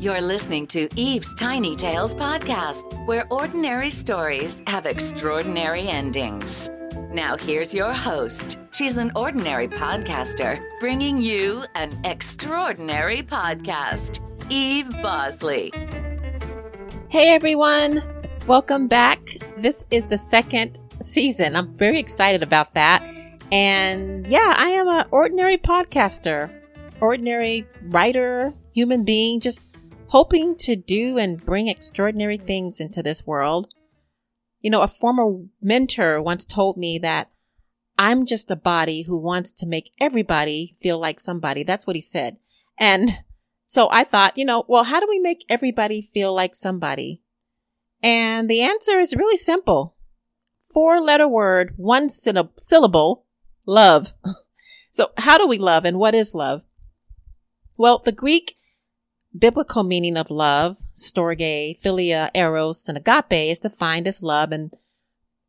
You're listening to Eve's Tiny Tales podcast, where ordinary stories have extraordinary endings. Now, here's your host. She's an ordinary podcaster, bringing you an extraordinary podcast, Eve Bosley. Hey everyone, welcome back. This is the second season. I'm very excited about that. And yeah, I am an ordinary podcaster, ordinary writer, human being, just hoping to do and bring extraordinary things into this world. You know, a former mentor once told me that I'm just a body who wants to make everybody feel like somebody. That's what he said. And so I thought, you know, well, how do we make everybody feel like somebody? And the answer is really simple. Four letter word, one syllable, love. so how do we love and what is love? Well, the Greek biblical meaning of love, storge, philia, eros, and agape is defined as love and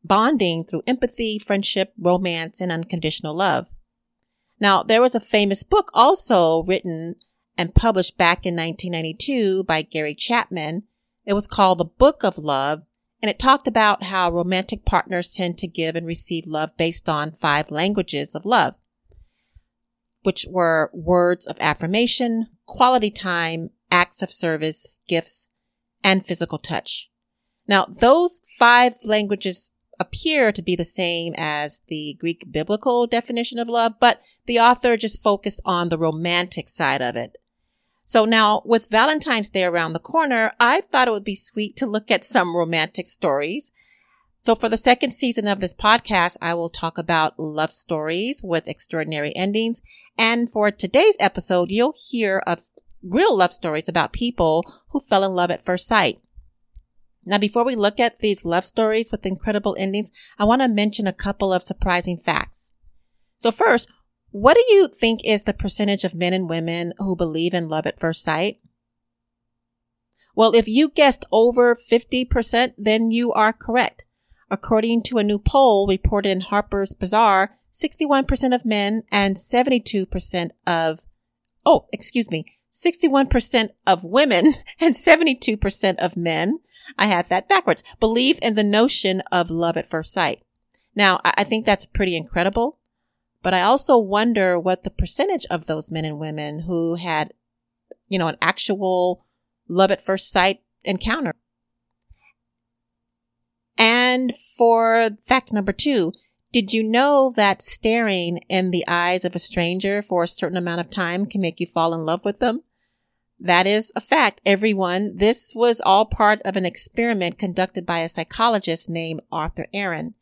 bonding through empathy, friendship, romance, and unconditional love. Now, there was a famous book also written and published back in 1992 by Gary Chapman. It was called The Book of Love, and it talked about how romantic partners tend to give and receive love based on five languages of love, which were words of affirmation, quality time, acts of service, gifts, and physical touch. Now, those five languages appear to be the same as the Greek biblical definition of love, but the author just focused on the romantic side of it. So now with Valentine's Day around the corner, I thought it would be sweet to look at some romantic stories. So for the second season of this podcast, I will talk about love stories with extraordinary endings. And for today's episode, you'll hear of real love stories about people who fell in love at first sight. Now, before we look at these love stories with incredible endings, I want to mention a couple of surprising facts. So first, what do you think is the percentage of men and women who believe in love at first sight? Well, if you guessed over 50%, then you are correct. According to a new poll reported in Harper's Bazaar, 61% of men and 72% of, oh, excuse me, 61% of women and 72% of men, I had that backwards, believe in the notion of love at first sight. Now, I think that's pretty incredible, but I also wonder what the percentage of those men and women who had, you know, an actual love at first sight encounter. And for fact number two, did you know that staring in the eyes of a stranger for a certain amount of time can make you fall in love with them? That is a fact, everyone. This was all part of an experiment conducted by a psychologist named Arthur Aron,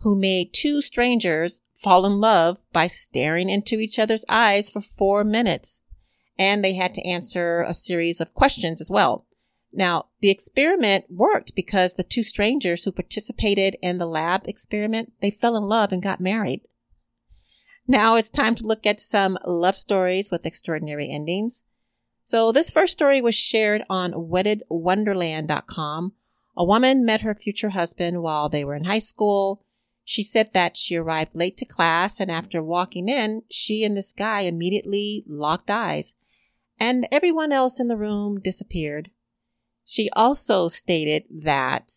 who made two strangers fall in love by staring into each other's eyes for four minutes. And they had to answer a series of questions as well. Now, the experiment worked because the two strangers who participated in the lab experiment, they fell in love and got married. Now it's time to look at some love stories with extraordinary endings. So this first story was shared on weddedwonderland.com. A woman met her future husband while they were in high school. She said that she arrived late to class and after walking in, she and this guy immediately locked eyes and everyone else in the room disappeared. She also stated that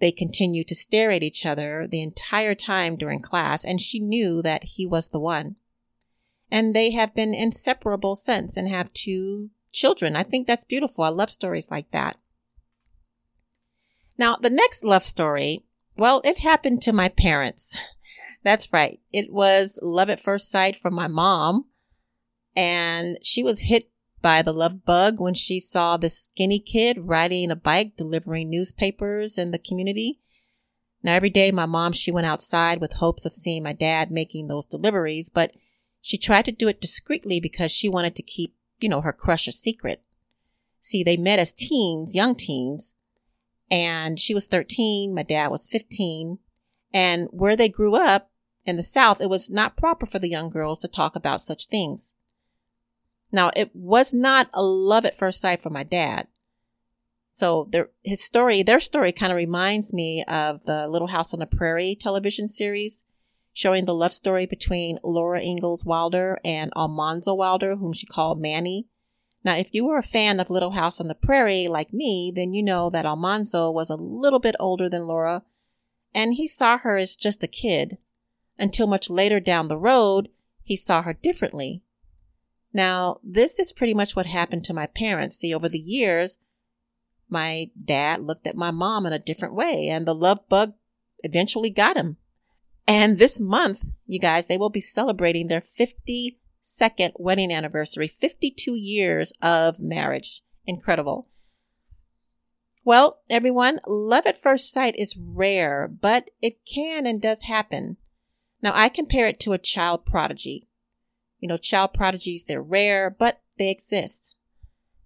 they continued to stare at each other the entire time during class, and she knew that he was the one. And they have been inseparable since and have two children. I think that's beautiful. I love stories like that. Now, the next love story, well, it happened to my parents. That's right. It was love at first sight from my mom. And she was hit by the love bug when she saw the skinny kid riding a bike delivering newspapers in the community. Now, every day my mom, she went outside with hopes of seeing my dad making those deliveries, but she tried to do it discreetly because she wanted to keep, you know, her crush a secret. See, they met as teens, young teens, and she was 13, my dad was 15, and where they grew up in the South, it was not proper for the young girls to talk about such things. Now, it was not a love at first sight for my dad. So their, his story, their story kind of reminds me of the Little House on the Prairie television series showing the love story between Laura Ingalls Wilder and Almanzo Wilder, whom she called Manny. Now, if you were a fan of Little House on the Prairie like me, then you know that Almanzo was a little bit older than Laura, and he saw her as just a kid until much later down the road, he saw her differently. Now, this is pretty much what happened to my parents. See, over the years, my dad looked at my mom in a different way, and the love bug eventually got him. And this month, you guys, they will be celebrating their 52nd wedding anniversary, 52 years of marriage. Incredible. Well, everyone, love at first sight is rare, but it can and does happen. Now, I compare it to a child prodigy. You know, child prodigies, they're rare, but they exist.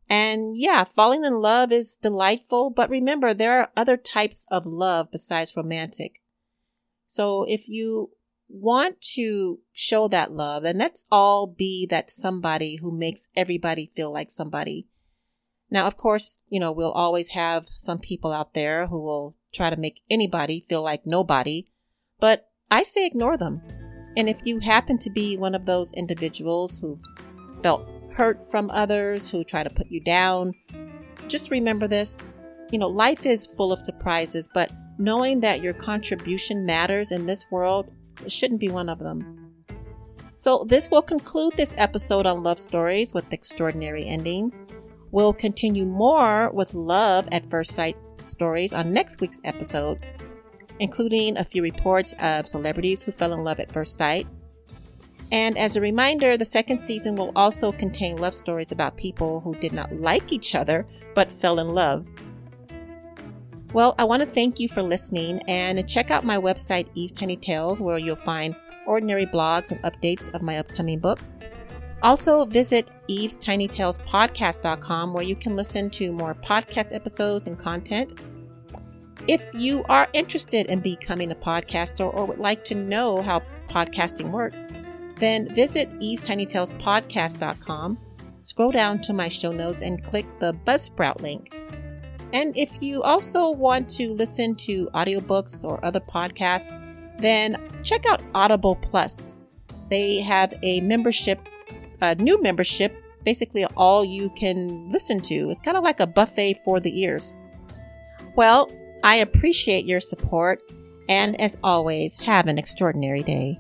And yeah, falling in love is delightful, but remember, there are other types of love besides romantic. So if you want to show that love, and let's all be that somebody who makes everybody feel like somebody. Now, of course, you know, we'll always have some people out there who will try to make anybody feel like nobody, but I say ignore them. And if you happen to be one of those individuals who felt hurt from others, who try to put you down, just remember this. You know, life is full of surprises, but knowing that your contribution matters in this world shouldn't be one of them. So, this will conclude this episode on love stories with extraordinary endings. We'll continue more with love at first sight stories on next week's episode including a few reports of celebrities who fell in love at first sight. And as a reminder, the second season will also contain love stories about people who did not like each other but fell in love. Well, I want to thank you for listening and check out my website, Eve's Tiny Tales, where you'll find ordinary blogs and updates of my upcoming book. Also, visit Eve's Tiny Tales Podcast.com, where you can listen to more podcast episodes and content if you are interested in becoming a podcaster or would like to know how podcasting works, then visit Eve's Tiny Tales Podcast.com, scroll down to my show notes, and click the Buzzsprout link. And if you also want to listen to audiobooks or other podcasts, then check out Audible Plus. They have a membership, a new membership, basically all you can listen to. It's kind of like a buffet for the ears. Well, I appreciate your support, and as always, have an extraordinary day.